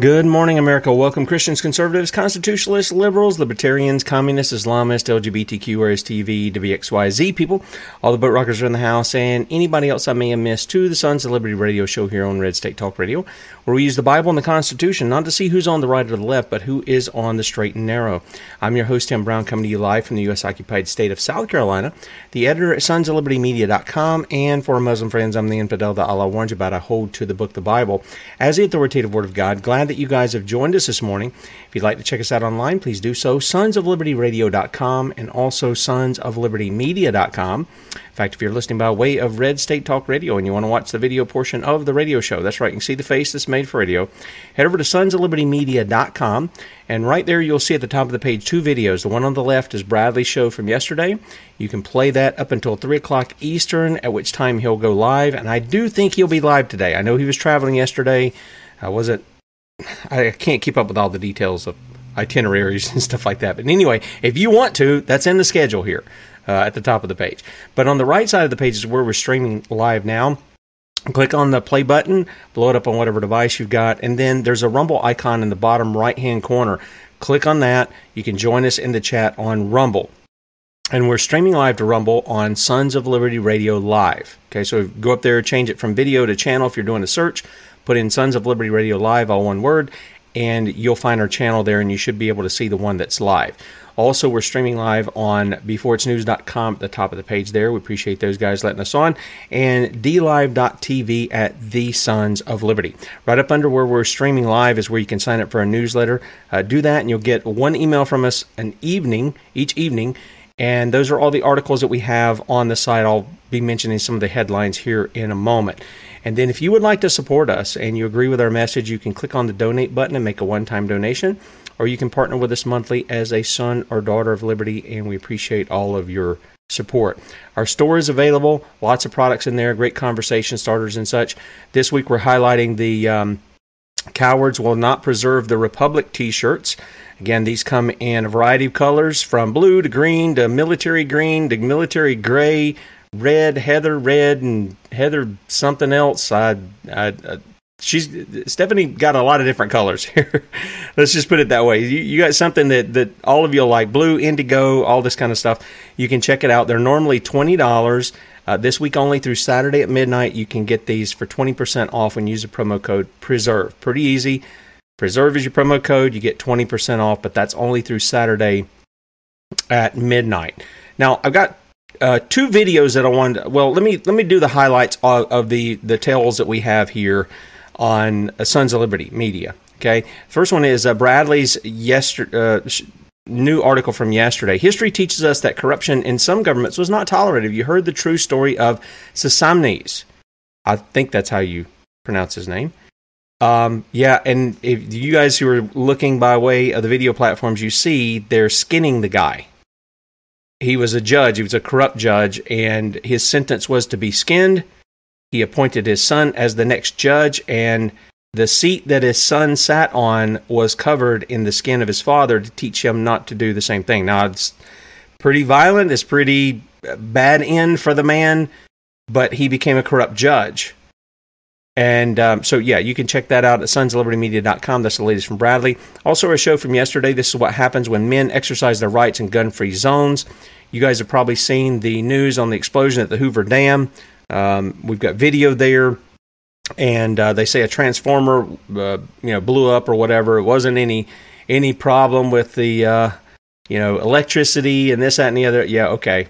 Good morning, America. Welcome, Christians, conservatives, constitutionalists, liberals, libertarians, communists, Islamists, LGBTQ, RSTV, WXYZ people, all the boat rockers are in the house, and anybody else I may have missed to the Sons of Liberty radio show here on Red State Talk Radio, where we use the Bible and the Constitution not to see who's on the right or the left, but who is on the straight and narrow. I'm your host, Tim Brown, coming to you live from the U.S. occupied state of South Carolina, the editor at sonsoflibertymedia.com, and for Muslim friends, I'm the infidel that Allah warns about. I hold to the book, the Bible, as the authoritative Word of God. Glad that you guys have joined us this morning. If you'd like to check us out online, please do so. Sonsoflibertyradio.com and also sonsoflibertymedia.com. In fact, if you're listening by way of Red State Talk Radio and you want to watch the video portion of the radio show, that's right, you can see the face that's made for radio. Head over to sonsoflibertymedia.com, and right there you'll see at the top of the page two videos. The one on the left is Bradley's show from yesterday. You can play that up until 3 o'clock Eastern, at which time he'll go live, and I do think he'll be live today. I know he was traveling yesterday. Uh, I wasn't I can't keep up with all the details of itineraries and stuff like that. But anyway, if you want to, that's in the schedule here uh, at the top of the page. But on the right side of the page is where we're streaming live now. Click on the play button, blow it up on whatever device you've got, and then there's a Rumble icon in the bottom right hand corner. Click on that. You can join us in the chat on Rumble. And we're streaming live to Rumble on Sons of Liberty Radio Live. Okay, so go up there, change it from video to channel if you're doing a search put in Sons of Liberty Radio Live, all one word, and you'll find our channel there, and you should be able to see the one that's live. Also, we're streaming live on beforeitsnews.com at the top of the page there. We appreciate those guys letting us on. And dlive.tv at the Sons of Liberty. Right up under where we're streaming live is where you can sign up for a newsletter. Uh, do that, and you'll get one email from us an evening, each evening. And those are all the articles that we have on the site. I'll be mentioning some of the headlines here in a moment. And then, if you would like to support us and you agree with our message, you can click on the donate button and make a one time donation, or you can partner with us monthly as a son or daughter of liberty, and we appreciate all of your support. Our store is available, lots of products in there, great conversation starters and such. This week, we're highlighting the um, Cowards Will Not Preserve the Republic t shirts. Again, these come in a variety of colors from blue to green to military green to military gray, red, Heather red, and Heather something else. I, I, I she's Stephanie got a lot of different colors here. Let's just put it that way. You, you got something that that all of you like blue, indigo, all this kind of stuff. You can check it out. They're normally twenty dollars. Uh, this week only through Saturday at midnight, you can get these for 20% off when you use the promo code PRESERVE. Pretty easy. Preserve is your promo code. You get 20% off, but that's only through Saturday at midnight. Now, I've got uh, two videos that I wanted. well, let me let me do the highlights of, of the the tales that we have here on uh, Sons of Liberty Media. Okay, first one is uh, Bradley's yesterday. Uh, new article from yesterday. History teaches us that corruption in some governments was not tolerated. You heard the true story of Sisamnes? I think that's how you pronounce his name. Um, yeah, and if you guys who are looking by way of the video platforms, you see they're skinning the guy. He was a judge, he was a corrupt judge, and his sentence was to be skinned. He appointed his son as the next judge, and the seat that his son sat on was covered in the skin of his father to teach him not to do the same thing. Now, it's pretty violent, it's pretty bad end for the man, but he became a corrupt judge. And um, so, yeah, you can check that out at sonslibertymedia.com. That's the latest from Bradley. Also, a show from yesterday. This is what happens when men exercise their rights in gun free zones. You guys have probably seen the news on the explosion at the Hoover Dam. Um, we've got video there. And uh, they say a transformer, uh, you know, blew up or whatever. It wasn't any any problem with the, uh, you know, electricity and this, that, and the other. Yeah, okay.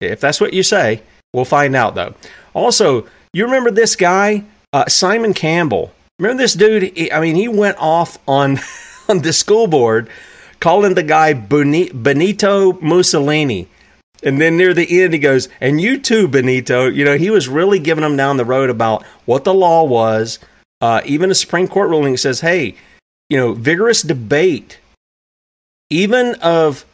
If that's what you say, we'll find out though. Also, you remember this guy uh, Simon Campbell. Remember this dude? He, I mean, he went off on on the school board, calling the guy Benito Mussolini. And then near the end, he goes, "And you too, Benito." You know, he was really giving them down the road about what the law was. Uh, even a Supreme Court ruling says, "Hey, you know, vigorous debate, even of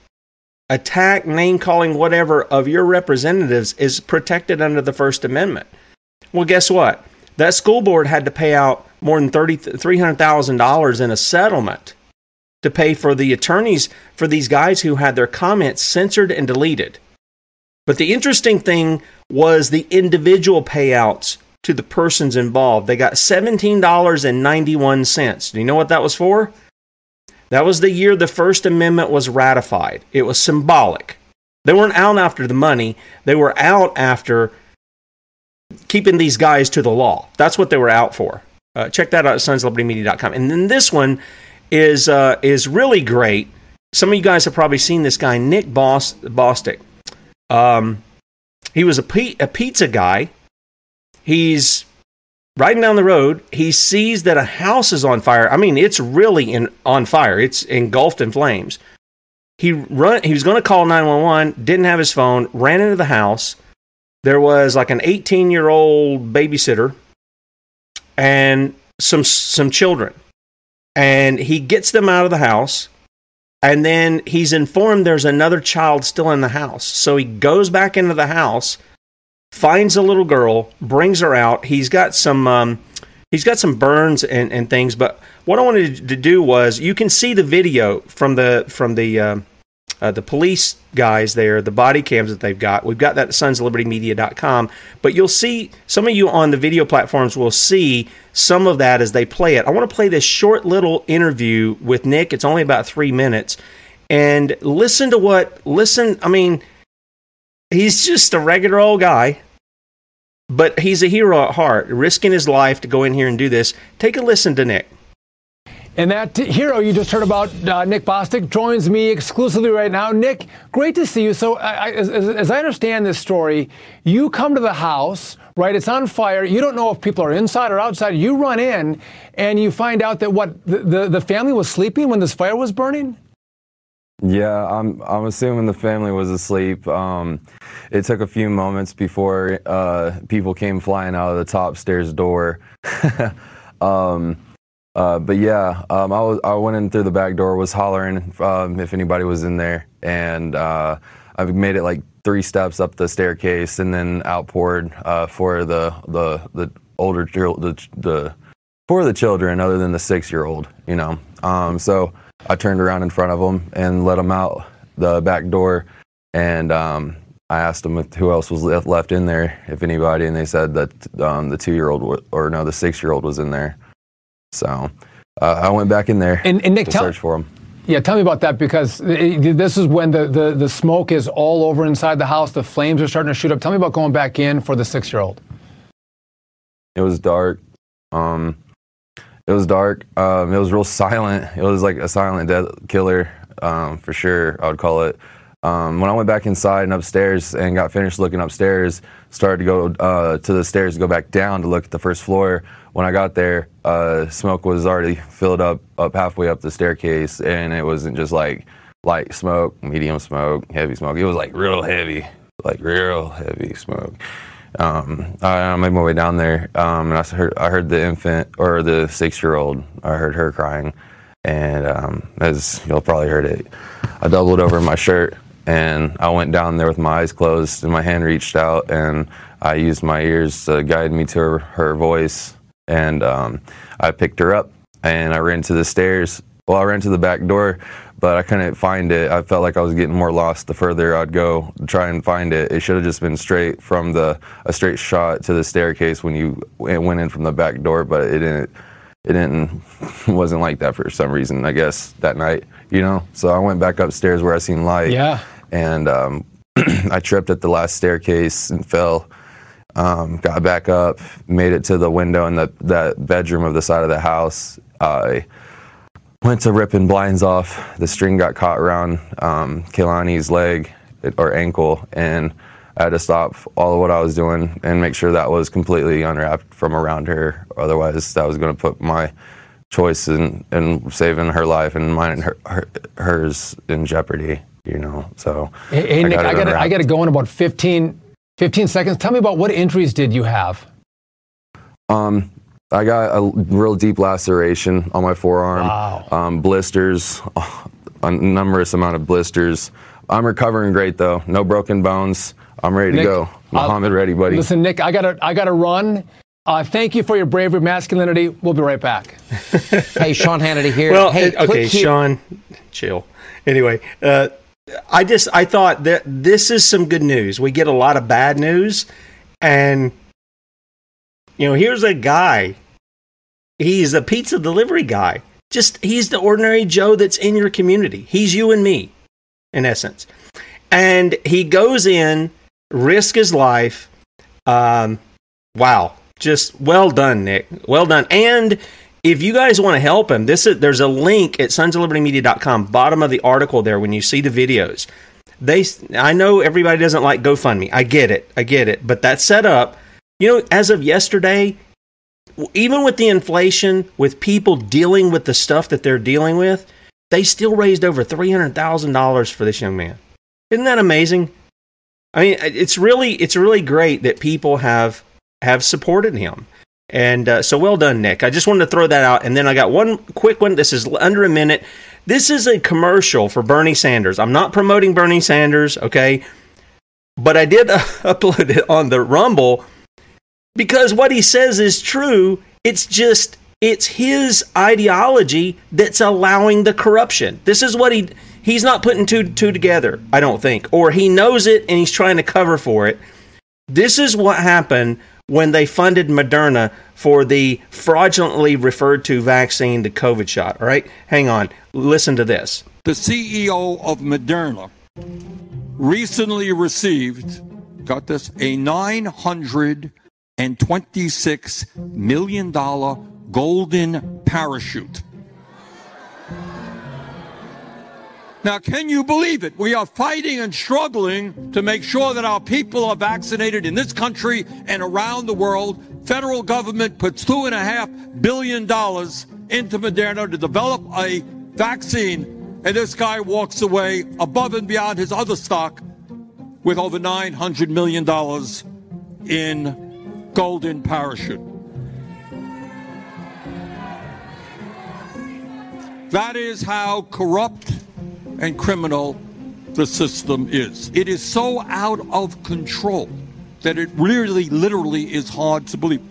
attack, name calling, whatever of your representatives, is protected under the First Amendment." Well, guess what? That school board had to pay out more than $300,000 in a settlement to pay for the attorneys for these guys who had their comments censored and deleted. But the interesting thing was the individual payouts to the persons involved. They got $17.91. Do you know what that was for? That was the year the First Amendment was ratified. It was symbolic. They weren't out after the money, they were out after keeping these guys to the law. That's what they were out for. Uh, check that out at sonslibertymedia.com. And then this one is uh, is really great. Some of you guys have probably seen this guy, Nick Bost- Bostic. Um, he was a pizza guy. He's riding down the road. He sees that a house is on fire. I mean, it's really in, on fire. It's engulfed in flames. He run. He was going to call nine one one. Didn't have his phone. Ran into the house there was like an 18 year old babysitter and some some children. And he gets them out of the house and then he's informed there's another child still in the house. So he goes back into the house finds a little girl brings her out. He's got some um, he's got some burns and, and things but what i wanted to do was you can see the video from the from the um, uh, the police guys there, the body cams that they've got. We've got that at sonslibertymedia.com. But you'll see, some of you on the video platforms will see some of that as they play it. I want to play this short little interview with Nick. It's only about three minutes. And listen to what, listen, I mean, he's just a regular old guy, but he's a hero at heart, risking his life to go in here and do this. Take a listen to Nick. And that hero you just heard about, uh, Nick Bostic, joins me exclusively right now. Nick, great to see you. So, I, as, as, I understand this story, you come to the house, right? It's on fire. You don't know if people are inside or outside. You run in, and you find out that what the, the, the family was sleeping when this fire was burning. Yeah, I'm. I'm assuming the family was asleep. Um, it took a few moments before uh, people came flying out of the top stairs door. um, uh, but yeah, um, I was I went in through the back door, was hollering um, if anybody was in there, and uh, I made it like three steps up the staircase, and then outpoured uh, for the the the older the the for the children, other than the six year old, you know. Um, so I turned around in front of them and let them out the back door, and um, I asked them who else was left, in there, if anybody, and they said that um, the two year old or no, the six year old was in there. So uh, I went back in there and, and Nick, to tell, search for him. Yeah, tell me about that because this is when the, the, the smoke is all over inside the house. The flames are starting to shoot up. Tell me about going back in for the six year old. It was dark. Um, it was dark. Um, it was real silent. It was like a silent death killer um, for sure. I would call it. Um, when I went back inside and upstairs and got finished looking upstairs, started to go uh, to the stairs to go back down to look at the first floor. When I got there, uh, smoke was already filled up up halfway up the staircase, and it wasn't just like light smoke, medium smoke, heavy smoke. It was like real heavy, like real heavy smoke. Um, I, I, made my way down there, um, and I heard I heard the infant or the six year old. I heard her crying, and um, as you'll probably heard it, I doubled over in my shirt and I went down there with my eyes closed and my hand reached out and I used my ears to guide me to her, her voice and um, I picked her up and I ran to the stairs. Well, I ran to the back door, but I couldn't find it. I felt like I was getting more lost the further I'd go to try and find it. It should have just been straight from the a straight shot to the staircase when you went in from the back door, but it didn't. It didn't wasn't like that for some reason. I guess that night, you know. So I went back upstairs where I seen light. Yeah and um, I tripped at the last staircase and fell. Um, got back up, made it to the window in the that bedroom of the side of the house. I went to ripping blinds off. The string got caught around um, leg or ankle, and I had to stop all of what I was doing and make sure that was completely unwrapped from around her. Otherwise, that was going to put my choice in, in saving her life and mine and her, her, hers in jeopardy you know. So hey, hey I Nick, got I got to, I got to go in about 15, 15 seconds. Tell me about what injuries did you have? Um, I got a real deep laceration on my forearm. Wow. Um, blisters, a numerous amount of blisters. I'm recovering great though. No broken bones. I'm ready Nick, to go. Muhammad, uh, ready, buddy. Listen, Nick, I gotta, I gotta run. Uh, thank you for your bravery, masculinity. We'll be right back. hey, Sean Hannity here. Well, hey, okay, Sean, chill. Anyway, uh, I just I thought that this is some good news. We get a lot of bad news, and you know, here's a guy. He's a pizza delivery guy. Just he's the ordinary Joe that's in your community. He's you and me, in essence. And he goes in, risk his life. Um, wow, just well done, Nick. Well done. And if you guys want to help him, this is, there's a link at sonsoflibertymedia.com, bottom of the article there when you see the videos. They, I know everybody doesn't like GoFundMe. I get it. I get it. But that set up, you know, as of yesterday, even with the inflation, with people dealing with the stuff that they're dealing with, they still raised over $300,000 for this young man. Isn't that amazing? I mean, it's really, it's really great that people have, have supported him. And uh, so well done, Nick. I just wanted to throw that out. And then I got one quick one. This is under a minute. This is a commercial for Bernie Sanders. I'm not promoting Bernie Sanders, okay? But I did uh, upload it on the Rumble because what he says is true. It's just, it's his ideology that's allowing the corruption. This is what he, he's not putting two, two together, I don't think. Or he knows it and he's trying to cover for it. This is what happened when they funded Moderna for the fraudulently referred to vaccine, the COVID shot. All right, hang on. Listen to this. The CEO of Moderna recently received, got this, a $926 million golden parachute Now, can you believe it? We are fighting and struggling to make sure that our people are vaccinated in this country and around the world. Federal government puts two and a half billion dollars into Moderna to develop a vaccine, and this guy walks away above and beyond his other stock with over $900 million in golden parachute. That is how corrupt and criminal the system is. It is so out of control that it really, literally is hard to believe.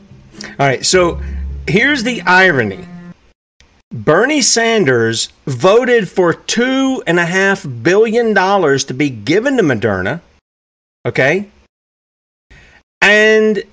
All right, so here's the irony Bernie Sanders voted for $2.5 billion to be given to Moderna. Okay? And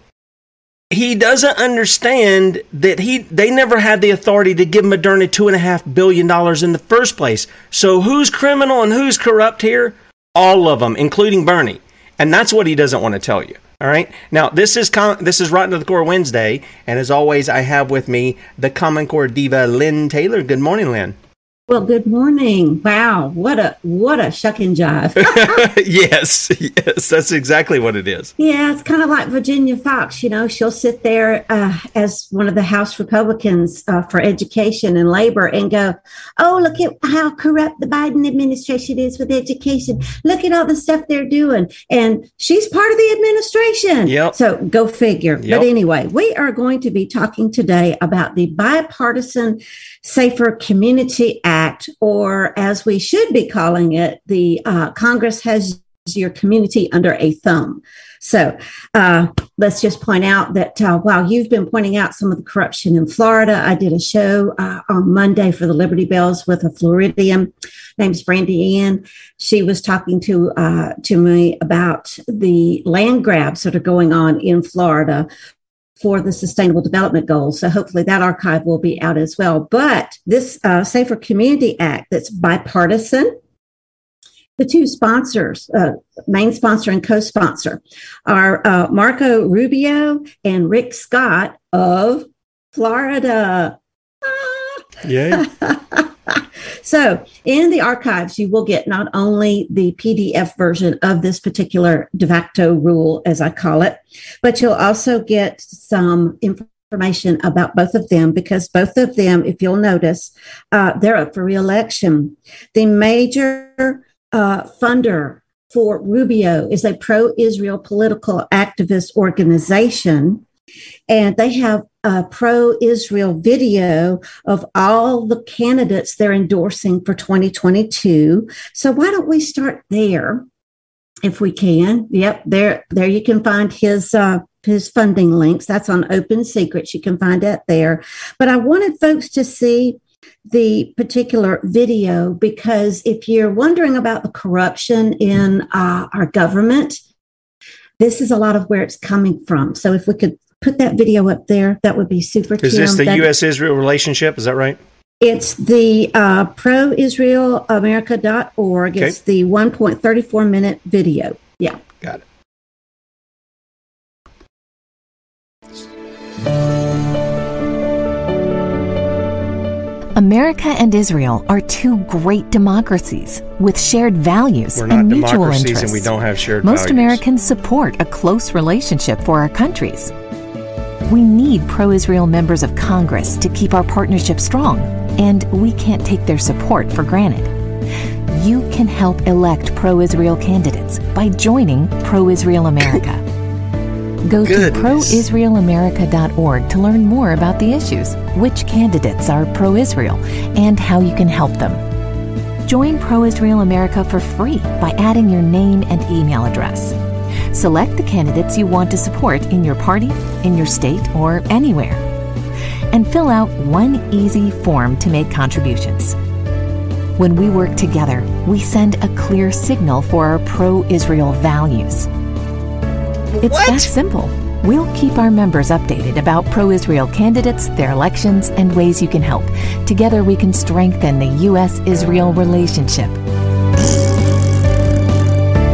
he doesn't understand that he they never had the authority to give Moderna two and a half billion dollars in the first place. So who's criminal and who's corrupt here? All of them, including Bernie. And that's what he doesn't want to tell you. All right. Now this is this is Rotten to the Core Wednesday, and as always, I have with me the Common Core diva Lynne Taylor. Good morning, Lynne. Well, good morning. Wow, what a what a shuck and jive. yes, yes, that's exactly what it is. Yeah, it's kind of like Virginia Foxx. You know, she'll sit there uh, as one of the House Republicans uh, for Education and Labor and go, "Oh, look at how corrupt the Biden administration is with education. Look at all the stuff they're doing." And she's part of the administration. Yep. So go figure. Yep. But anyway, we are going to be talking today about the bipartisan Safer Community Act, or as we should be calling it, the uh, Congress has your community under a thumb. So uh, let's just point out that uh, while you've been pointing out some of the corruption in Florida, I did a show uh, on Monday for the Liberty Bells with a Floridian named Brandy Ann. She was talking to uh, to me about the land grabs that are going on in Florida for the Sustainable Development Goals. So hopefully that archive will be out as well. But this uh, Safer Community Act that's bipartisan, the two sponsors, uh, main sponsor and co sponsor, are uh, Marco Rubio and Rick Scott of Florida. Yeah. so, in the archives, you will get not only the PDF version of this particular de facto rule, as I call it, but you'll also get some information about both of them because both of them, if you'll notice, uh, they're up for reelection. The major uh, funder for Rubio is a pro Israel political activist organization. And they have a pro Israel video of all the candidates they're endorsing for 2022. So why don't we start there if we can? Yep, there, there you can find his. Uh, his funding links. That's on Open Secrets. You can find that there. But I wanted folks to see the particular video because if you're wondering about the corruption in uh, our government, this is a lot of where it's coming from. So if we could put that video up there, that would be super. Is Kim. this the That- U.S. Israel relationship? Is that right? It's the uh, proisraelamerica.org. Okay. It's the 1.34 minute video. Yeah. Got it. America and Israel are two great democracies with shared values We're not and mutual democracies interests. and we don't have shared Most values. Americans support a close relationship for our countries. We need pro Israel members of Congress to keep our partnership strong, and we can't take their support for granted. You can help elect pro Israel candidates by joining Pro Israel America. Go to Goodness. proisraelamerica.org to learn more about the issues, which candidates are pro Israel, and how you can help them. Join Pro Israel America for free by adding your name and email address. Select the candidates you want to support in your party, in your state, or anywhere. And fill out one easy form to make contributions. When we work together, we send a clear signal for our pro Israel values. It's that simple. We'll keep our members updated about pro Israel candidates, their elections, and ways you can help. Together, we can strengthen the U.S. Israel relationship.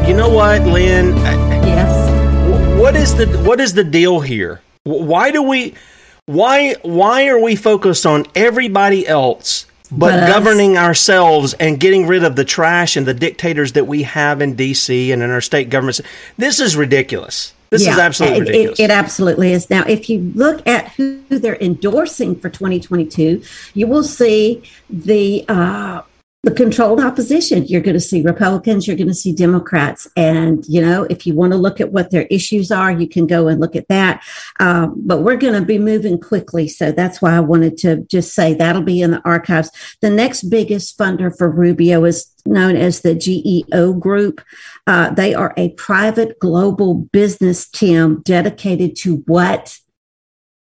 You know what, Lynne? Yes. What is the what is the deal here? Why do we why why are we focused on everybody else but, But governing ourselves and getting rid of the trash and the dictators that we have in DC and in our state governments? This is ridiculous. This is absolutely it- it- ridiculous. It, absolutely is. Now, if you look at who they're endorsing for 2022, you will see the uh, the controlled opposition. You're going to see Republicans. You're going to see Democrats. And you know, if you want to look at what their issues are, you can go and look at that. Um, but we're going to be moving quickly, so that's why I wanted to just say that'll be in the archives. The next biggest funder for Rubio is known as the GEO Group. Uh, they are a private global business team dedicated to what?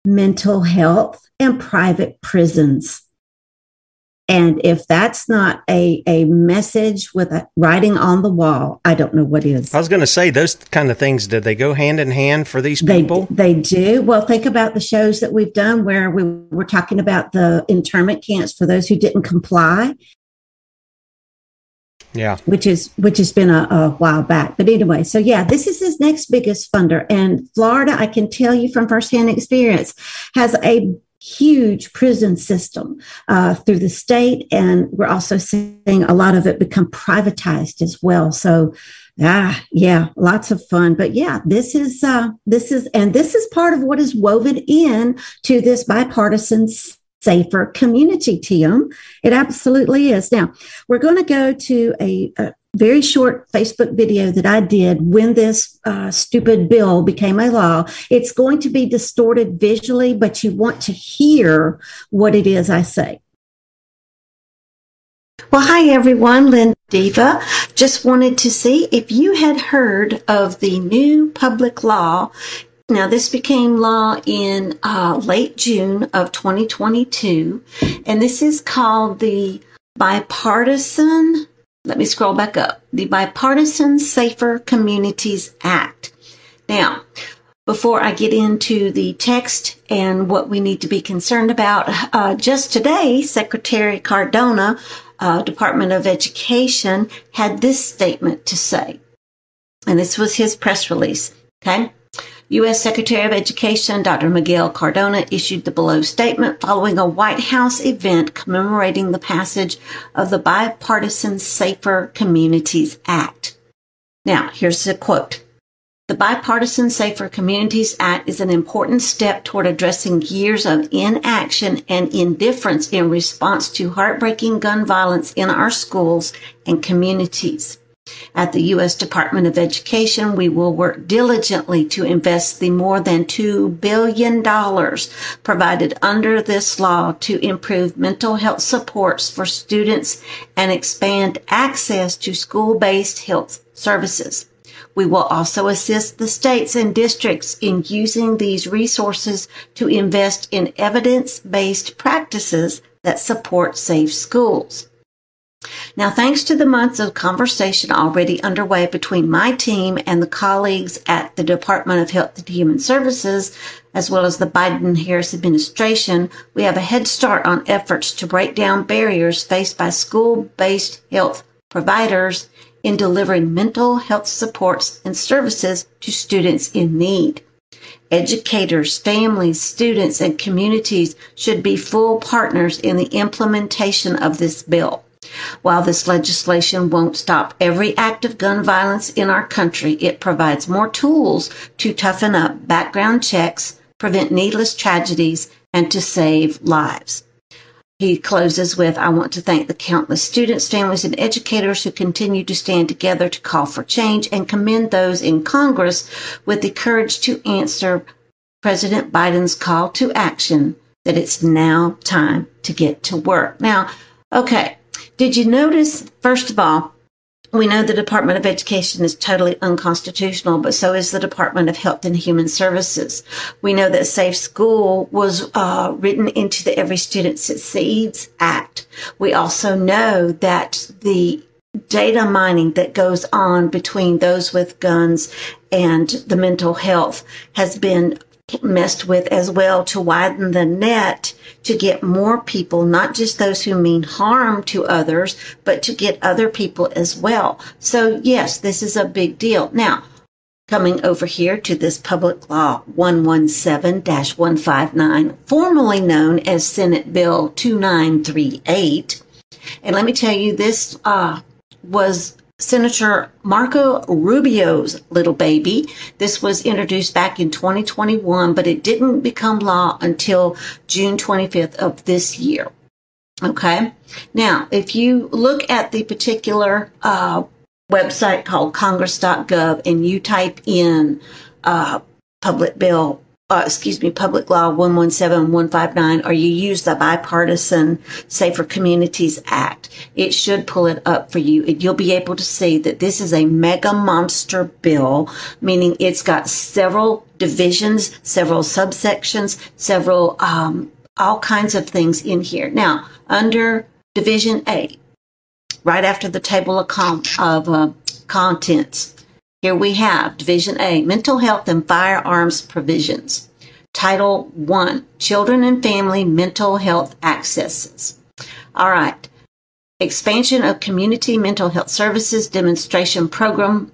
Mental health and private prisons. And if that's not a, a message with a writing on the wall, I don't know what is. I was going to say those kind of things. Did they go hand in hand for these people? They, they do. Well, think about the shows that we've done where we were talking about the internment camps for those who didn't comply. Yeah. Which is which has been a, a, while back. But anyway, so yeah, this is his next biggest funder. And Florida, I can tell you from firsthand experience, has a huge prison system uh, through the state. And we're also seeing a lot of it become privatized as well. So ah yeah lots of fun but yeah this is uh this is and this is part of what is woven in to this bipartisan safer community, Tim. It absolutely is. Now, we're going to go to a, a very short Facebook video that I did when this uh, stupid bill became a law. It's going to be distorted visually, but you want to hear what it is I say. Well, hi everyone, Lynne Diva. Just wanted to see if you had heard of the new public law now, this became law in uh, late June of 2022, and this is called the Bipartisan, let me scroll back up, the Bipartisan Safer Communities Act. Now, before I get into the text and what we need to be concerned about, uh, just today, Secretary Cardona, uh, Department of Education, had this statement to say. And this was his press release. Okay. U.S. Secretary of Education Dr. Miguel Cardona issued the below statement following a White House event commemorating the passage of the Bipartisan Safer Communities Act. Now, here's the quote. The Bipartisan Safer Communities Act is an important step toward addressing years of inaction and indifference in response to heartbreaking gun violence in our schools and communities. At the U.S. Department of Education, we will work diligently to invest the more than $2 billion provided under this law to improve mental health supports for students and expand access to school-based health services. We will also assist the states and districts in using these resources to invest in evidence-based practices that support safe schools. Now, thanks to the months of conversation already underway between my team and the colleagues at the Department of Health and Human Services, as well as the Biden Harris administration, we have a head start on efforts to break down barriers faced by school based health providers in delivering mental health supports and services to students in need. Educators, families, students, and communities should be full partners in the implementation of this bill. While this legislation won't stop every act of gun violence in our country, it provides more tools to toughen up background checks, prevent needless tragedies, and to save lives. He closes with, I want to thank the countless students, families, and educators who continue to stand together to call for change and commend those in Congress with the courage to answer President Biden's call to action that it's now time to get to work. Now, okay, did you notice, first of all, we know the Department of Education is totally unconstitutional, but so is the Department of Health and Human Services. We know that Safe School was uh, written into the Every Student Succeeds Act. We also know that the data mining that goes on between those with guns and the mental health has been messed with as well to widen the net to get more people, not just those who mean harm to others, but to get other people as well. So yes, this is a big deal. Now, coming over here to this public law 117-159, formerly known as Senate Bill 2938. And let me tell you, this uh, was Senator Marco Rubio's little baby. This was introduced back in 2021, but it didn't become law until June 25th of this year. Okay. Now, if you look at the particular uh, website called congress.gov and you type in uh, public bill uh, excuse me, Public Law 117159, or you use the Bipartisan Safer Communities Act, it should pull it up for you. And you'll be able to see that this is a mega monster bill, meaning it's got several divisions, several subsections, several, um, all kinds of things in here. Now, under Division A, right after the table of, com- of uh, contents. Here we have Division A, Mental Health and Firearms Provisions. Title 1, Children and Family Mental Health Accesses. All right. Expansion of Community Mental Health Services Demonstration Program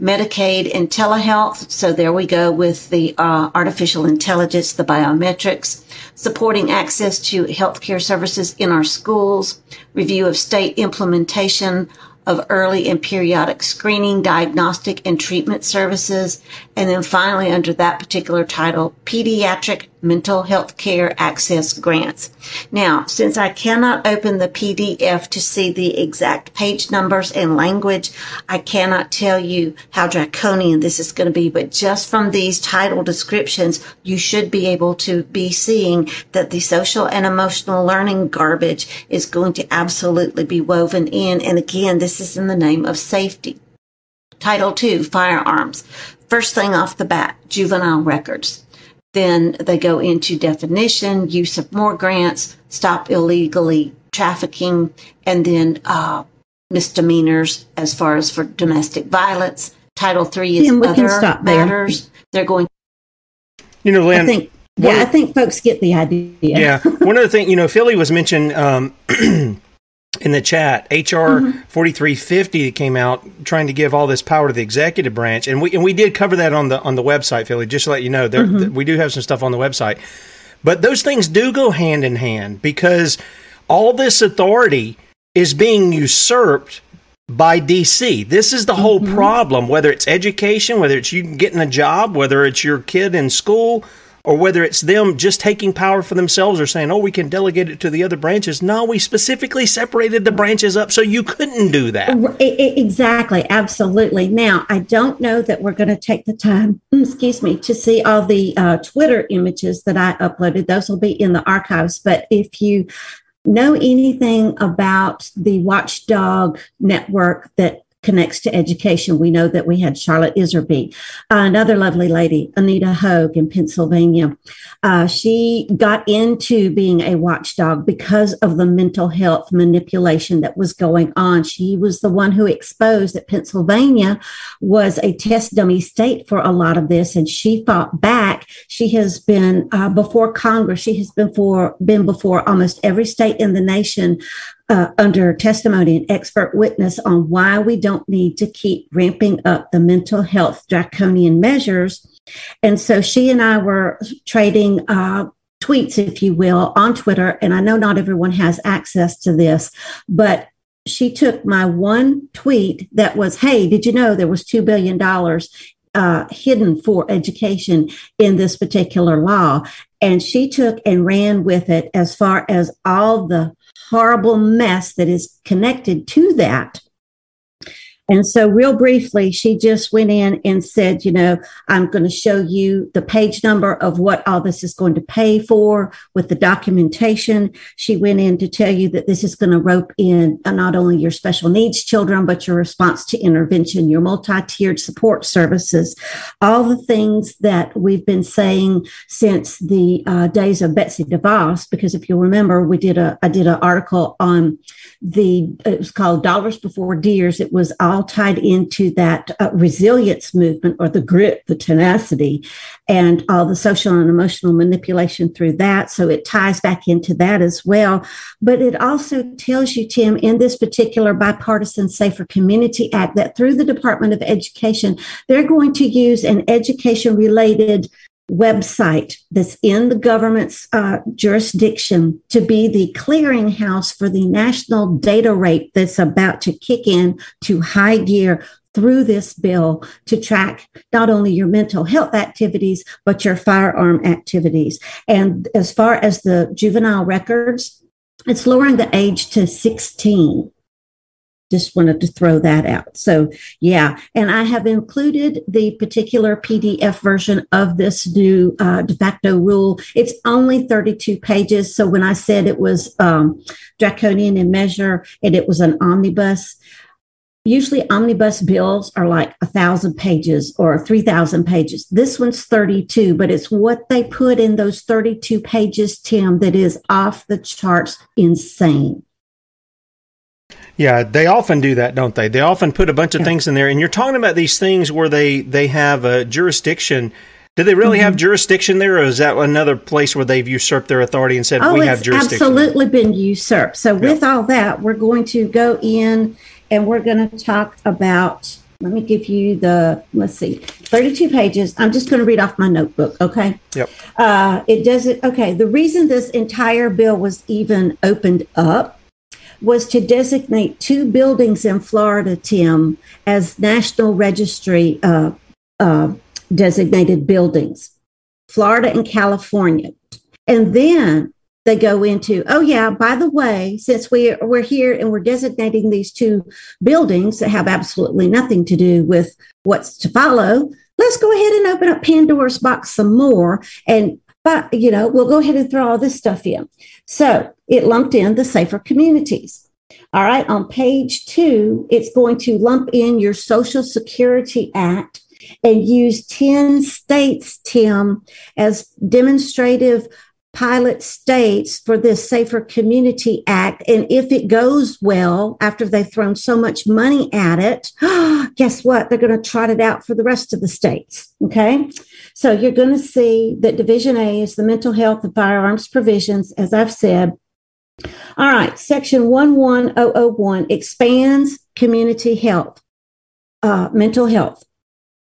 Medicaid and telehealth. So there we go with the uh, artificial intelligence, the biometrics, supporting access to healthcare services in our schools, review of state implementation of early and periodic screening, diagnostic, and treatment services. And then finally, under that particular title, pediatric mental health care access grants. Now, since I cannot open the PDF to see the exact page numbers and language, I cannot tell you how draconian this is going to be, but just from these title descriptions, you should be able to be seeing that the social and emotional learning garbage is going to absolutely be woven in. And again, this is in the name of safety. Title two, firearms. First thing off the bat, juvenile records. Then they go into definition, use of more grants, stop illegally trafficking, and then uh, misdemeanors as far as for domestic violence. Title three is other matters. They're going. You know, Lynne. I think, yeah, I think folks get the idea. Yeah. One other thing, you know, Philly was mentioned um, in the chat, HR mm-hmm. 4350 that came out trying to give all this power to the executive branch, and we and we did cover that on the on the website, Philly. Just to let you know, there mm-hmm. we do have some stuff on the website, but those things do go hand in hand because all this authority is being usurped by DC. This is the whole mm-hmm. problem. Whether it's education, whether it's you getting a job, whether it's your kid in school, or whether it's them just taking power for themselves or saying, oh, we can delegate it to the other branches. No, we specifically separated the branches up so you couldn't do that. Exactly. Absolutely. Now, I don't know that we're going to take the time, excuse me, to see all the uh, Twitter images that I uploaded. Those will be in the archives. But if you know anything about the Watchdog network that connects to education. We know that we had Charlotte Iserbyt, uh, another lovely lady, Anita Hoge in Pennsylvania. Uh, she got into being a watchdog because of the mental health manipulation that was going on. She was the one who exposed that Pennsylvania was a test dummy state for a lot of this, and she fought back. She has been uh, before Congress. She has been for been before almost every state in the nation uh, under testimony and expert witness on why we don't need to keep ramping up the mental health draconian measures. And so she and I were trading uh, tweets, if you will, on Twitter. And I know not everyone has access to this, but she took my one tweet that was, Hey, did you know there was $2 billion uh, hidden for education in this particular law. And she took and ran with it as far as all the horrible mess that is connected to that and so, real briefly, she just went in and said, you know, I'm going to show you the page number of what all this is going to pay for with the documentation. She went in to tell you that this is going to rope in not only your special needs children, but your response to intervention, your multi tiered support services, all the things that we've been saying since the uh, days of Betsy DeVos. Because if you remember, we did a, I did an article on the, it was called Dollars Before Deers. It was all all tied into that uh, resilience movement or the grit, the tenacity, and all the social and emotional manipulation through that. So it ties back into that as well. But it also tells you, Tim, in this particular bipartisan Safer Community Act, that through the Department of Education, they're going to use an education related website that's in the government's uh, jurisdiction to be the clearinghouse for the national data rate that's about to kick in to high gear through this bill to track not only your mental health activities, but your firearm activities. And as far as the juvenile records, it's lowering the age to 16 just wanted to throw that out. So, yeah. And I have included the particular PDF version of this new uh, de facto rule. It's only 32 pages. So, when I said it was um, draconian in measure and it was an omnibus, usually omnibus bills are like a thousand pages or 3000 pages this one's 32 but it's what they put in those 32 pages tim that is off the charts insane Yeah, they often do that, don't they? They often put a bunch of yeah. things in there, and you're talking about these things where they they have a jurisdiction. Do they really mm-hmm. have jurisdiction there, or is that another place where they've usurped their authority and said oh, we have jurisdiction? Absolutely been usurped. So with all that, we're going to go in and we're going to talk about. Let me give you the let's see, 32 pages. I'm just going to read off my notebook. Okay. Yep. Uh, it doesn't. Okay. The reason this entire bill was even opened up was to designate two buildings in Florida, Tim, as National Registry uh, uh, designated buildings Florida and California. And then they go into, oh, yeah, by the way, since we, we're here and we're designating these two buildings that have absolutely nothing to do with what's to follow, let's go ahead and open up Pandora's box some more. And, but, you know, we'll go ahead and throw all this stuff in. So it lumped in the safer communities. All right, on page two, it's going to lump in your Social Security Act and use 10 states, Tim, as demonstrative pilot states for this Safer Community Act. And if it goes well, after they've thrown so much money at it, guess what? They're going to trot it out for the rest of the states. Okay. So you're going to see that Division A is the mental health and firearms provisions, as I've said. All right, section 11001 expands community health, uh, mental health.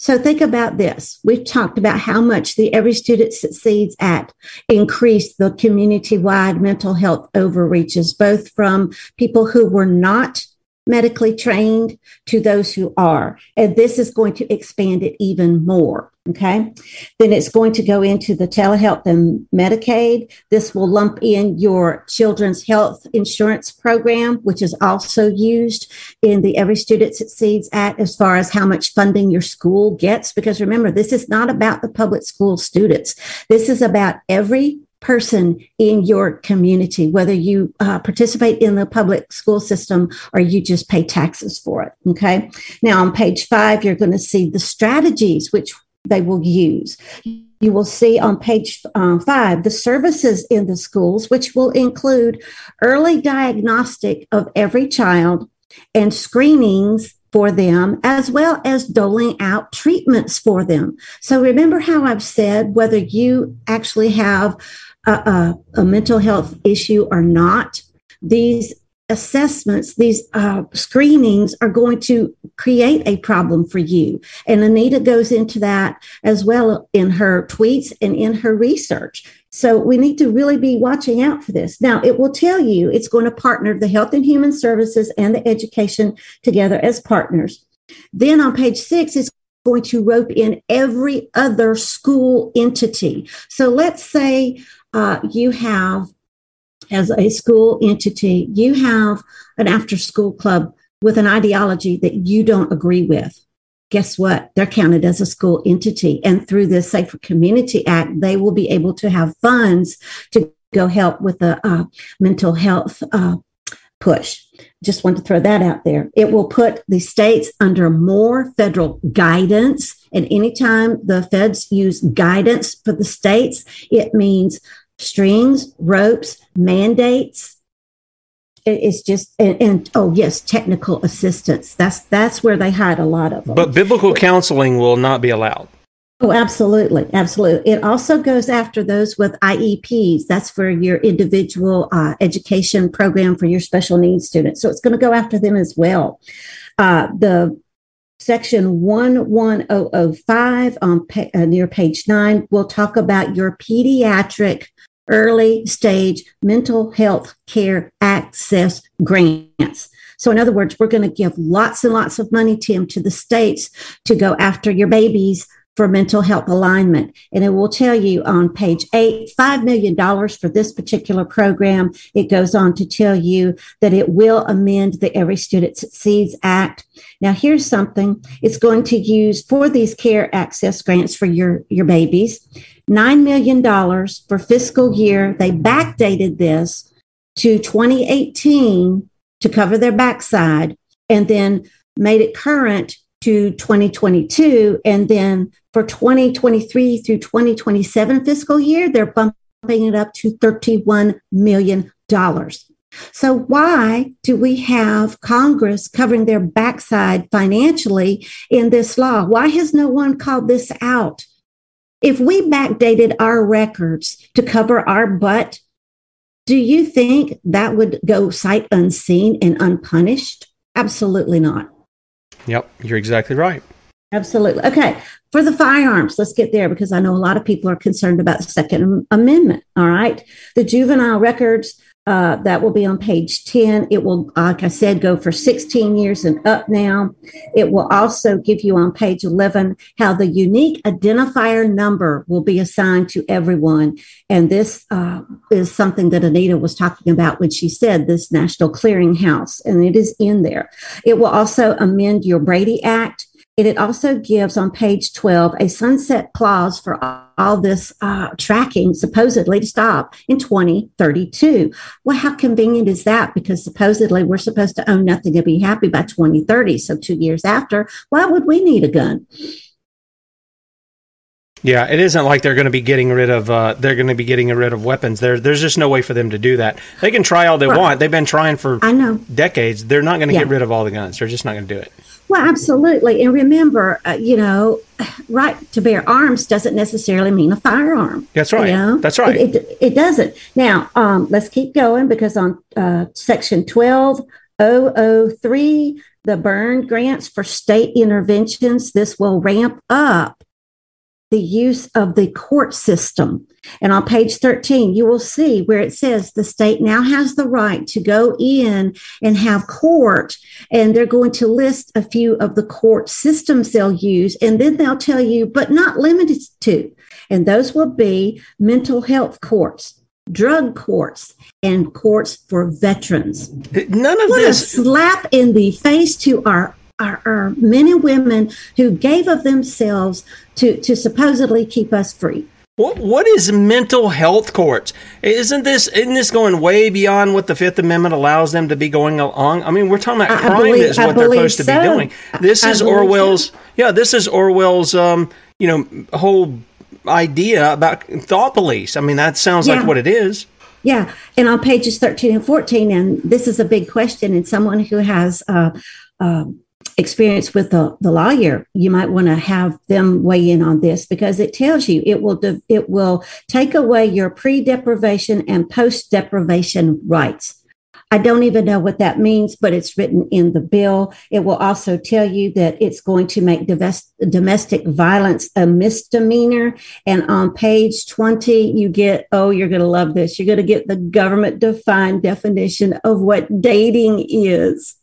So think about this. We've talked about how much the Every Student Succeeds Act increased the community wide mental health overreaches, both from people who were not medically trained to those who are. And this is going to expand it even more. Okay. Then it's going to go into the telehealth and Medicaid. This will lump in your children's health insurance program, which is also used in the Every Student Succeeds Act as far as how much funding your school gets. Because remember, this is not about the public school students. This is about every person in your community, whether you uh, participate in the public school system or you just pay taxes for it. Okay. Now, on page five, you're going to see the strategies which they will use. You will see on page um, five the services in the schools, which will include early diagnostic of every child and screenings for them, as well as doling out treatments for them. So remember how I've said whether you actually have a, a, a mental health issue or not, these assessments, these uh, screenings are going to create a problem for you. And Anita goes into that as well in her tweets and in her research. So we need to really be watching out for this. Now, it will tell you it's going to partner the health and human services and the education together as partners. Then on page six, it's going to rope in every other school entity. So let's say uh, you have, as a school entity, you have an after school club with an ideology that you don't agree with. Guess what? They're counted as a school entity. And through the Safer Community Act, they will be able to have funds to go help with the uh, mental health uh, push. Just want to throw that out there. It will put the states under more federal guidance. And anytime the feds use guidance for the states, it means strings, ropes, mandates. It's just and, and, oh yes, technical assistance. That's that's where they hide a lot of them. But biblical counseling will not be allowed. Oh, absolutely, absolutely. It also goes after those with IEPs. That's for your individual uh, education program for your special needs students. So it's going to go after them as well. Uh, the section 11005 on pa- uh, near page 9 will talk about your pediatric early stage mental health care access grants. So, in other words, we're going to give lots and lots of money, Tim, to the states to go after your babies for mental health alignment. And it will tell you on page eight, $5 million for this particular program. It goes on to tell you that it will amend the Every Student Succeeds Act. Now, here's something it's going to use for these care access grants for your, your babies. $9 million for fiscal year. They backdated this to 2018 to cover their backside and then made it current to 2022. And then for 2023 through 2027 fiscal year, they're bumping it up to $31 million. So, why do we have Congress covering their backside financially in this law? Why has no one called this out? If we backdated our records to cover our butt, do you think that would go sight unseen and unpunished? Absolutely not. Yep, you're exactly right. Absolutely. Okay. For the firearms, let's get there because I know a lot of people are concerned about the Second Amendment. All right. The juvenile records uh, that will be on page 10. It will, like I said, go for 16 years and up now. It will also give you on page 11 how the unique identifier number will be assigned to everyone. And this uh, is something that Anita was talking about when she said this National Clearinghouse, and it is in there. It will also amend your Brady Act it also gives on page 12 a sunset clause for all this uh, tracking supposedly to stop in 2032. Well, how convenient is that? Because supposedly we're supposed to own nothing to be happy by 2030. So, two years after, why would we need a gun? Yeah, it isn't like they're going to be getting rid of uh, they're going to be getting rid of weapons. There, there's just no way for them to do that. They can try all they right. want. They've been trying for I know decades. They're not going to yeah. get rid of all the guns. They're just not going to do it. Well, absolutely. And remember, uh, you know, right to bear arms doesn't necessarily mean a firearm. That's right. You know? That's right. It, it, it doesn't. Now, um, let's keep going because on uh, section 12003, the Byrne grants for state interventions, this will ramp up the use of the court system. And on page 13, you will see where it says the state now has the right to go in and have court, and they're going to list a few of the court systems they'll use, and then they'll tell you, but not limited to. And those will be mental health courts, drug courts, and courts for veterans. None of what this. A slap in the face to our are, are men and women who gave of themselves to, to supposedly keep us free. What what is mental health courts? Isn't this isn't this going way beyond what the Fifth Amendment allows them to be going along? I mean, we're talking about crime believe, is what they're supposed so. to be doing. This I, is Orwell's so. yeah, this is Orwell's um, you know, whole idea about thought police. I mean, that sounds yeah. like what it is. Yeah, and on pages 13 and 14 and this is a big question and someone who has uh, uh, experience with the, the lawyer, you might want to have them weigh in on this because it tells you it will de- it will take away your pre-deprivation and post-deprivation rights. I don't even know what that means, but it's written in the bill. It will also tell you that it's going to make domestic violence a misdemeanor. And on page 20, you get, oh, you're going to love this. You're going to get the government defined definition of what dating is.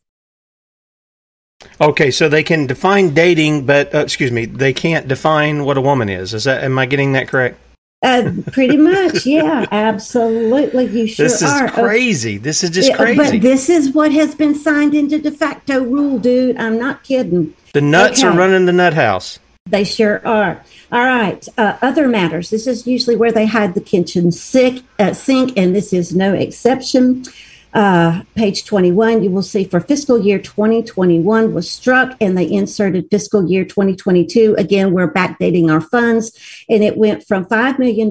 Okay, so they can define dating, but uh, excuse me, they can't define what a woman is. Is that? Am I getting that correct? Uh, pretty much, yeah, absolutely. You sure are. This is are. crazy. This is just crazy. But this is what has been signed into de facto rule, dude. I'm not kidding. The nuts okay. are running the nut house. They sure are. All right. Uh, other matters. This is usually where they hide the kitchen sink, uh, sink, and this is no exception uh, page 21, you will see for fiscal year 2021 was struck and they inserted fiscal year 2022. Again, we're backdating our funds and it went from $5 million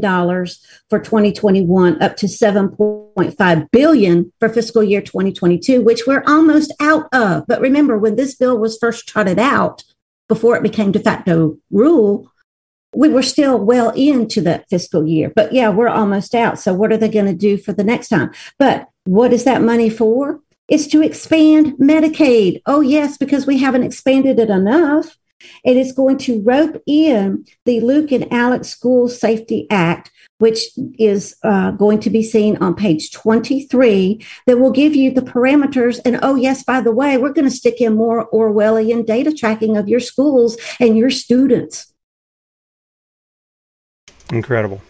for 2021 up to 7.5 billion for fiscal year 2022, which we're almost out of. But remember, when this bill was first trotted out, before it became de facto rule, we were still well into that fiscal year. But yeah, we're almost out. So what are they going to do for the next time? But what is that money for? It's to expand Medicaid. Oh, yes, because we haven't expanded it enough. It's going to rope in the Luke and Alex School Safety Act, which is uh, going to be seen on page 23, that will give you the parameters. And oh, yes, by the way, we're going to stick in more Orwellian data tracking of your schools and your students. Incredible.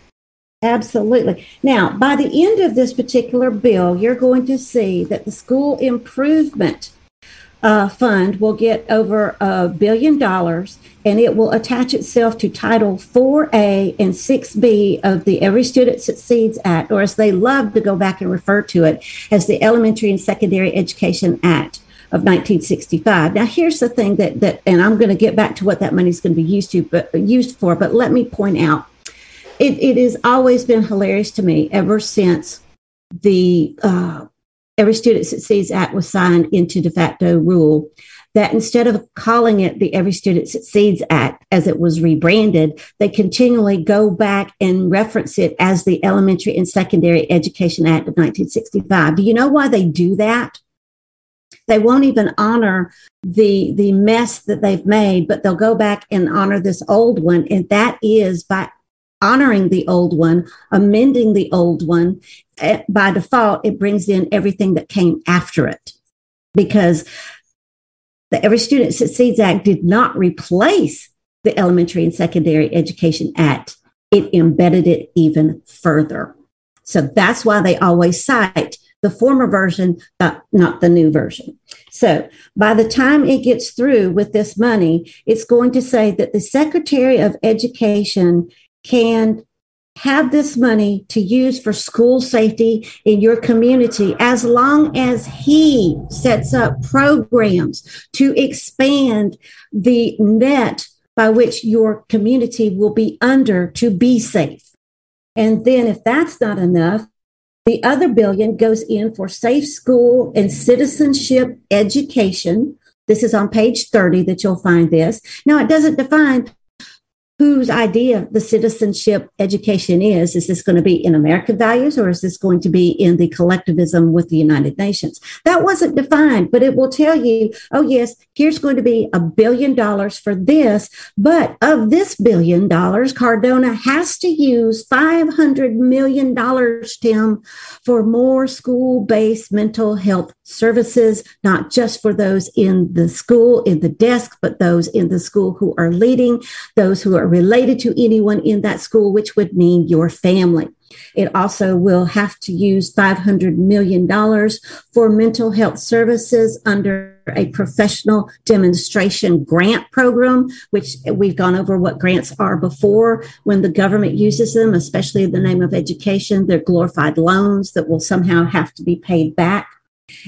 Absolutely. Now, by the end of this particular bill, you're going to see that the school improvement uh, fund will get over a billion dollars and it will attach itself to Title 4A and 6B of the Every Student Succeeds Act, or as they love to go back and refer to it as the Elementary and Secondary Education Act of 1965. Now, here's the thing that, that and I'm going to get back to what that money is going to be used to, but used for, but let me point out it, it has always been hilarious to me ever since the uh, Every Student Succeeds Act was signed into de facto rule, that instead of calling it the Every Student Succeeds Act as it was rebranded, they continually go back and reference it as the Elementary and Secondary Education Act of 1965. Do you know why they do that? They won't even honor the the mess that they've made, but they'll go back and honor this old one, and that is by honoring the old one, amending the old one. Eh, by default, it brings in everything that came after it because the Every Student Succeeds Act did not replace the Elementary and Secondary Education Act, it embedded it even further. So that's why they always cite the former version, but not the new version. So by the time it gets through with this money, it's going to say that the Secretary of Education can have this money to use for school safety in your community as long as he sets up programs to expand the net by which your community will be under to be safe. And then, if that's not enough, the other billion goes in for safe school and citizenship education. This is on page 30 that you'll find this. Now, it doesn't define whose idea the citizenship education is. Is this going to be in American values or is this going to be in the collectivism with the United Nations? That wasn't defined, but it will tell you, oh, yes, here's going to be a billion dollars for this. But of this billion dollars, Cardona has to use $500 million, Tim, for more school based mental health services, not just for those in the school, in the desk, but those in the school who are leading, those who are related to anyone in that school, which would mean your family. It also will have to use $500 million for mental health services under a professional demonstration grant program, which we've gone over what grants are before. When the government uses them, especially in the name of education, they're glorified loans that will somehow have to be paid back.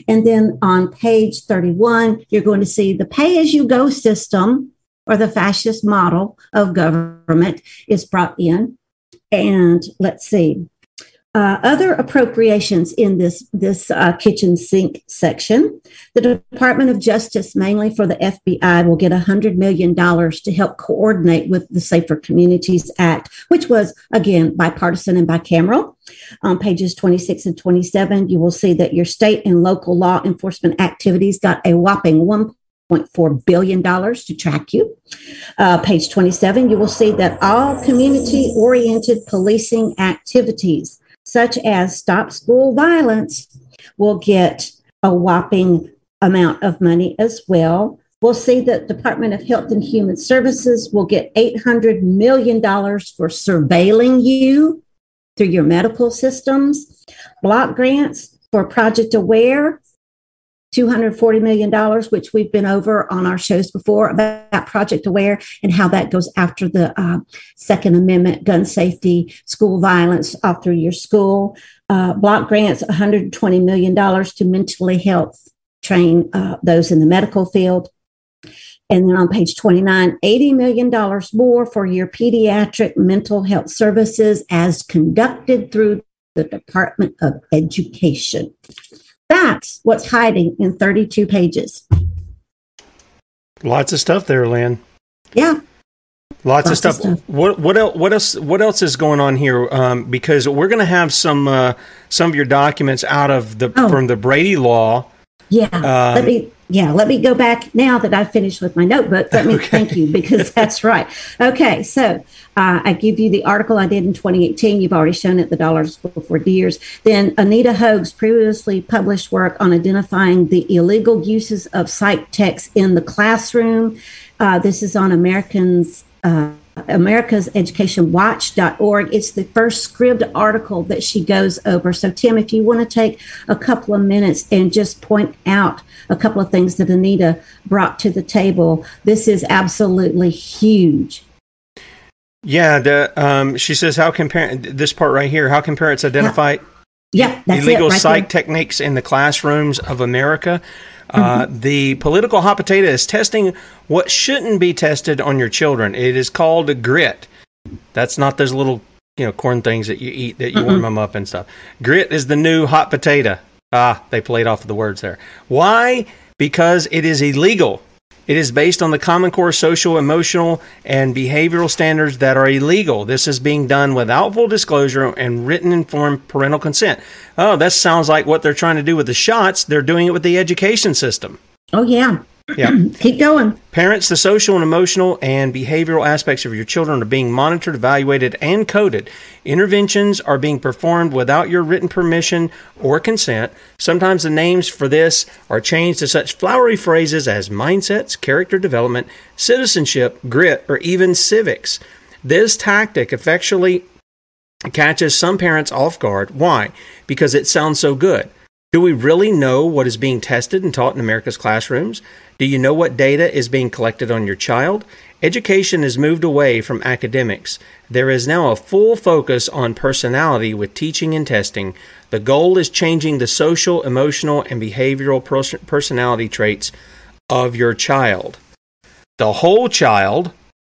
And then on page 31, you're going to see the pay as you go system or the fascist model of government is brought in. And let's see, uh, other appropriations in this this uh, kitchen sink section. The Department of Justice, mainly for the FBI, will get $100 million to help coordinate with the Safer Communities Act, which was, again, bipartisan and bicameral. On pages 26 and 27, you will see that your state and local law enforcement activities got a whopping 1 $1.4 billion to track you. Uh, page 27, you will see that all community oriented policing activities, such as Stop School Violence, will get a whopping amount of money as well. We'll see that Department of Health and Human Services will get $800 million for surveilling you through your medical systems. Block grants for Project Aware $240 million, which we've been over on our shows before about Project Aware and how that goes after the uh, Second Amendment, gun safety, school violence all through your school. Uh, block grants, $120 million to mentally health train uh, those in the medical field. And then on page 29, $80 million more for your pediatric mental health services as conducted through the Department of Education. That's what's hiding in 32 pages. Lots of stuff there, Lynne. Yeah. Lots, Lots of, stuff. of, stuff. What what else? What else? What else is going on here? Um, because we're going to have some uh, some of your documents out of the oh. from the Brady Law. Yeah. Um, let me yeah, let me go back now that I've finished with my notebook. Let me okay. thank you because that's right. Okay, so uh, I give you the article I did in 2018. You've already shown it, the dollars before deers. Then Anita Hoge's previously published work on identifying the illegal uses of psych text in the classroom. Uh, this is on Americans. Uh, America's Education Watch.org. It's the first scribd article that she goes over. So, Tim, if you want to take a couple of minutes and just point out a couple of things that Anita brought to the table, this is absolutely huge. Yeah, the, um, she says, how can parent, this part right here, how can parents identify yeah. Yeah, illegal right psych there. techniques in the classrooms of America? Uh, the political hot potato is testing what shouldn't be tested on your children. It is called grit. That's not those little you know corn things that you eat that you warm them up and stuff. Grit is the new hot potato. Ah, they played off of the words there. Why? Because it is illegal. It is based on the Common Core social, emotional, and behavioral standards that are illegal. This is being done without full disclosure and written informed parental consent. Oh, that sounds like what they're trying to do with the shots. They're doing it with the education system. Oh, yeah. Yeah. Keep going. Parents, the social and emotional and behavioral aspects of your children are being monitored, evaluated, and coded. Interventions are being performed without your written permission or consent. Sometimes the names for this are changed to such flowery phrases as mindsets, character development, citizenship, grit, or even civics. This tactic effectually catches some parents off guard. Why? Because it sounds so good. Do we really know what is being tested and taught in America's classrooms? Do you know what data is being collected on your child? Education has moved away from academics. There is now a full focus on personality with teaching and testing. The goal is changing the social, emotional, and behavioral personality traits of your child. The whole child,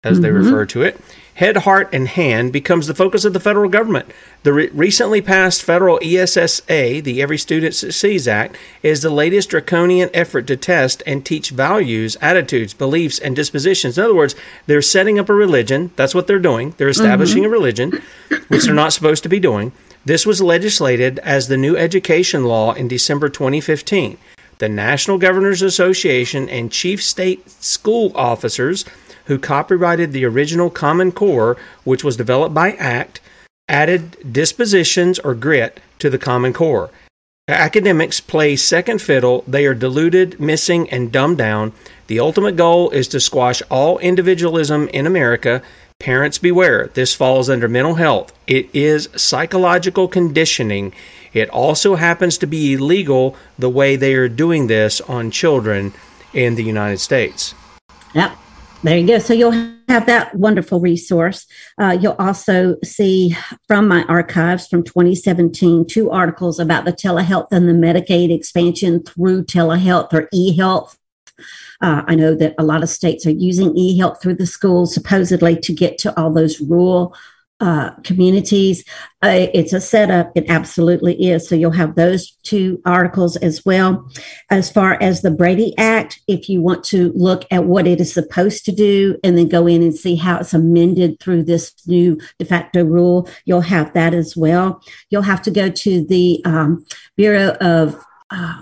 as mm-hmm. they refer to it, head, heart, and hand becomes the focus of the federal government. The re- recently passed federal ESSA, the Every Student Succeeds Act, is the latest draconian effort to test and teach values, attitudes, beliefs, and dispositions. In other words, they're setting up a religion. That's what they're doing. They're establishing mm-hmm. a religion, which they're not supposed to be doing. This was legislated as the new education law in December 2015. The National Governors Association and chief state school officers who copyrighted the original Common Core, which was developed by ACT, added dispositions or grit to the Common Core. Academics play second fiddle, they are diluted, missing, and dumbed down. The ultimate goal is to squash all individualism in America. Parents beware, this falls under mental health. It is psychological conditioning. It also happens to be illegal the way they are doing this on children in the United States. Yep. There you go. So you'll have that wonderful resource. Uh, you'll also see from my archives from 2017 two articles about the telehealth and the Medicaid expansion through telehealth or e-health. Uh, I know that a lot of states are using e-health through the schools supposedly to get to all those rural uh, communities. Uh, it's a setup. It absolutely is. So you'll have those two articles as well. As far as the Brady Act, if you want to look at what it is supposed to do and then go in and see how it's amended through this new de facto rule, you'll have that as well. You'll have to go to the um, Bureau of uh,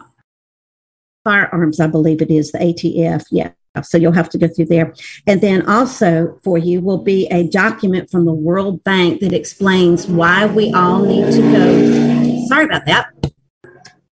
Firearms, I believe it is, the ATF. Yeah so you'll have to go through there. And then also for you will be a document from the World Bank that explains why we all need to go. Sorry about that.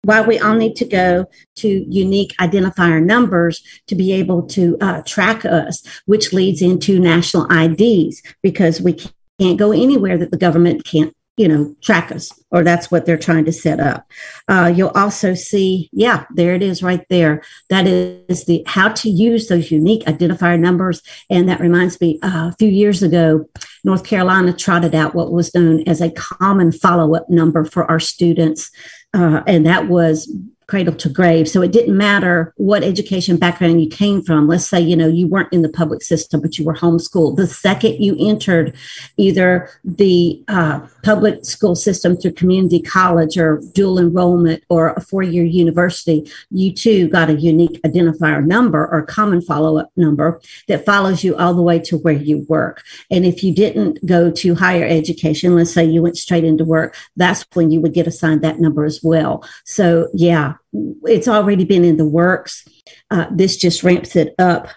Why we all need to go to unique identifier numbers to be able to uh, track us, which leads into national IDs because we can't go anywhere that the government can't you know, track us, or that's what they're trying to set up. Uh, you'll also see, yeah, there it is right there. That is the how to use those unique identifier numbers. And that reminds me, uh, a few years ago, North Carolina trotted out what was known as a common follow up number for our students. Uh, and that was cradle to grave. So it didn't matter what education background you came from. Let's say, you know, you weren't in the public system, but you were homeschooled. The second you entered either the uh, public school system through community college or dual enrollment or a four year university, you too got a unique identifier number or common follow up number that follows you all the way to where you work. And if you didn't go to higher education, let's say you went straight into work, that's when you would get assigned that number as well. So, yeah, it's already been in the works. Uh, this just ramps it up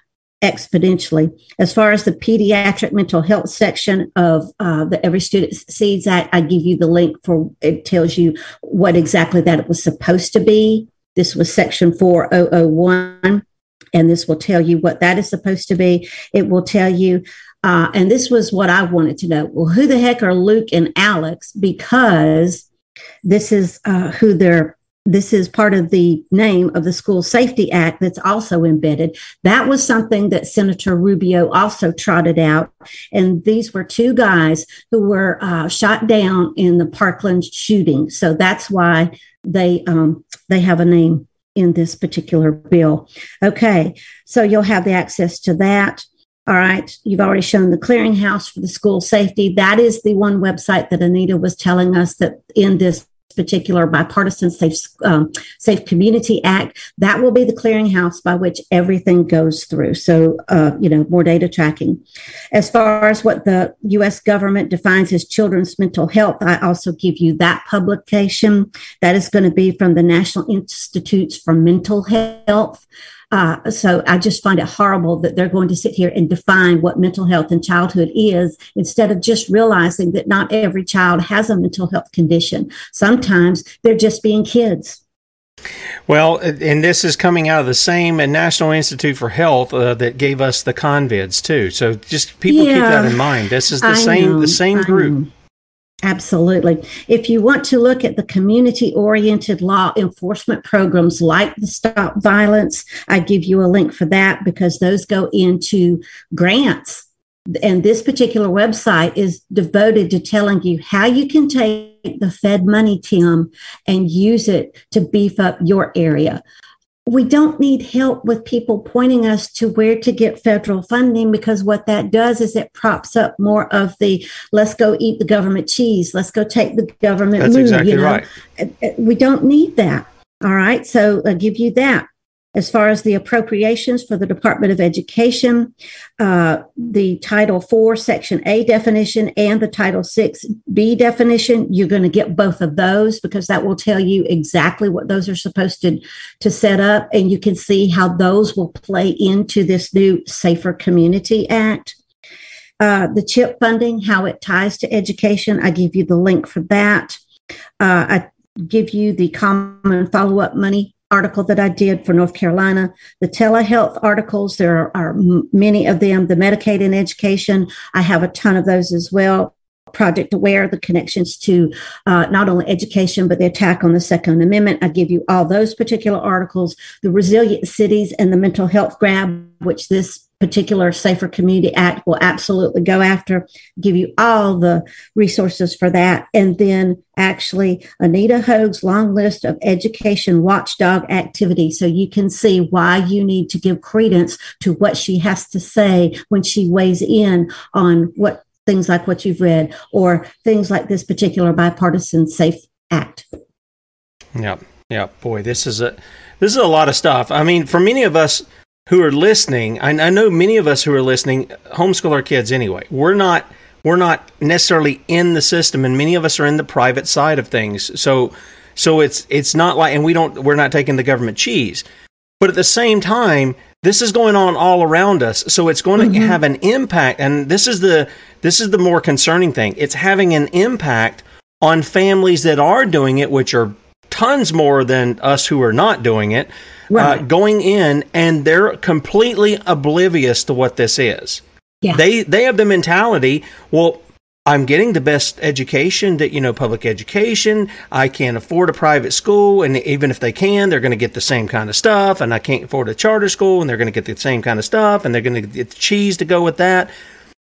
exponentially. As far as the pediatric mental health section of uh, the Every Student Succeeds Act, I give you the link for it tells you what exactly that it was supposed to be. This was section 4001, and this will tell you what that is supposed to be. It will tell you. Uh, and this was what I wanted to know. Well, who the heck are Luke and Alex? Because this is uh, who they're this is part of the name of the School Safety Act that's also embedded. That was something that Senator Rubio also trotted out. And these were two guys who were uh, shot down in the Parkland shooting. So that's why they um, they have a name in this particular bill. Okay, so you'll have the access to that. All right, you've already shown the clearinghouse for the school safety. That is the one website that Anita was telling us that in this particular bipartisan safe um, safe community act that will be the clearinghouse by which everything goes through. So uh, you know more data tracking. As far as what the u.s government defines as children's mental health i also give you that publication. That is going to be from the national institutes for mental health uh, so I just find it horrible that they're going to sit here and define what mental health and childhood is instead of just realizing that not every child has a mental health condition. Sometimes they're just being kids. Well, and this is coming out of the same National Institute for Health uh, that gave us the convids too. So just people yeah, keep that in mind. This is the I same know, the same group. Absolutely. If you want to look at the community oriented law enforcement programs like the Stop Violence, I give you a link for that because those go into grants. And this particular website is devoted to telling you how you can take the Fed money, Tim, and use it to beef up your area we don't need help with people pointing us to where to get federal funding because what that does is it props up more of the let's go eat the government cheese, let's go take the government. That's exactly you know? right. Uh, uh, we don't need that. All right. So I'll give you that. As far as the appropriations for the Department of Education, uh, the Title IV, Section A definition, and the Title VI B definition, you're going to get both of those because that will tell you exactly what those are supposed to, to set up. And you can see how those will play into this new Safer Community Act. Uh, the CHIP funding, how it ties to education, I give you the link for that. Uh, I give you the common follow up money article that I did for North Carolina, the telehealth articles, there are, many of them, the Medicaid and education, I have a ton of those as well. Project Aware, the connections to uh, not only education, but the attack on the Second Amendment. I give you all those particular articles, the resilient cities and the mental health grab, which this particular Safer Community Act will absolutely go after, give you all the resources for that. And then actually Anita Hoge's long list of education watchdog activities. So you can see why you need to give credence to what she has to say when she weighs in on what things like what you've read or things like this particular bipartisan safe act. Yeah. Yeah. Boy, this is a, this is a lot of stuff. I mean, for many of us, who are listening, I, I know many of us who are listening homeschool our kids anyway. We're not we're not necessarily in the system, and many of us are in the private side of things. So so it's it's not like, and we don't we're not taking the government cheese, but at the same time, this is going on all around us. So it's going mm-hmm. to have an impact, and this is the this is the more concerning thing. It's having an impact on families that are doing it, which are tons more than us who are not doing it. Uh, right. uh, going in and they're completely oblivious to what this is. Yeah. They they have the mentality, well, I'm getting the best education that you know, public education. I can't afford a private school, and even if they can, they're going to get the same kind of stuff. And I can't afford a charter school, and they're going to get the same kind of stuff, and they're going to get the cheese to go with that.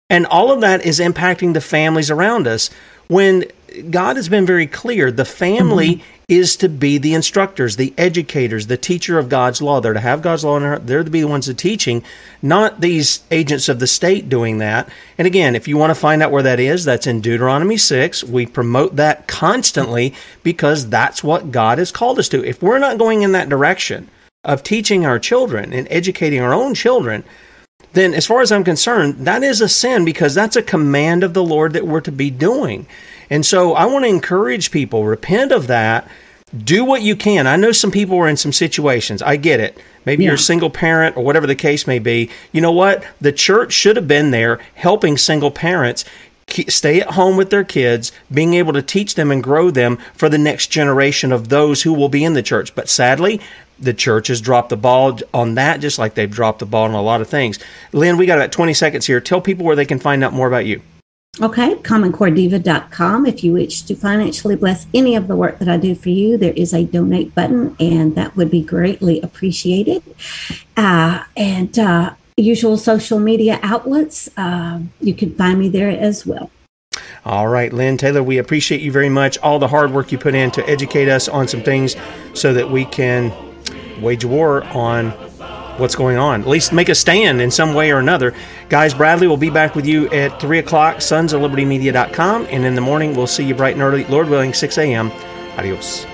And all of that is impacting the families around us. When God has been very clear, the family mm-hmm is to be the instructors, the educators, the teacher of God's law. They're to have God's law in their heart. They're to be the ones that teaching, not these agents of the state doing that. And again, if you want to find out where that is, that's in Deuteronomy 6. We promote that constantly because that's what God has called us to. If we're not going in that direction of teaching our children and educating our own children, then as far as I'm concerned, that is a sin because that's a command of the Lord that we're to be doing. And so I want to encourage people, repent of that. Do what you can. I know some people are in some situations. I get it. Maybe yeah. you're a single parent or whatever the case may be. You know what? The church should have been there helping single parents stay at home with their kids, being able to teach them and grow them for the next generation of those who will be in the church. But sadly, the church has dropped the ball on that, just like they've dropped the ball on a lot of things. Lynne, we got about 20 seconds here. Tell people where they can find out more about you. Okay, commoncorediva.com. If you wish to financially bless any of the work that I do for you, there is a donate button, and that would be greatly appreciated. Uh, and uh, usual social media outlets, uh, you can find me there as well. All right, Lynne Taylor, we appreciate you very much. All the hard work you put in to educate us on some things so that we can wage war on what's going on. At least make a stand in some way or another. Guys, Bradley will be back with you at 3 o'clock, sons of liberty media.com. And in the morning, we'll see you bright and early, Lord willing, 6 a.m. Adios.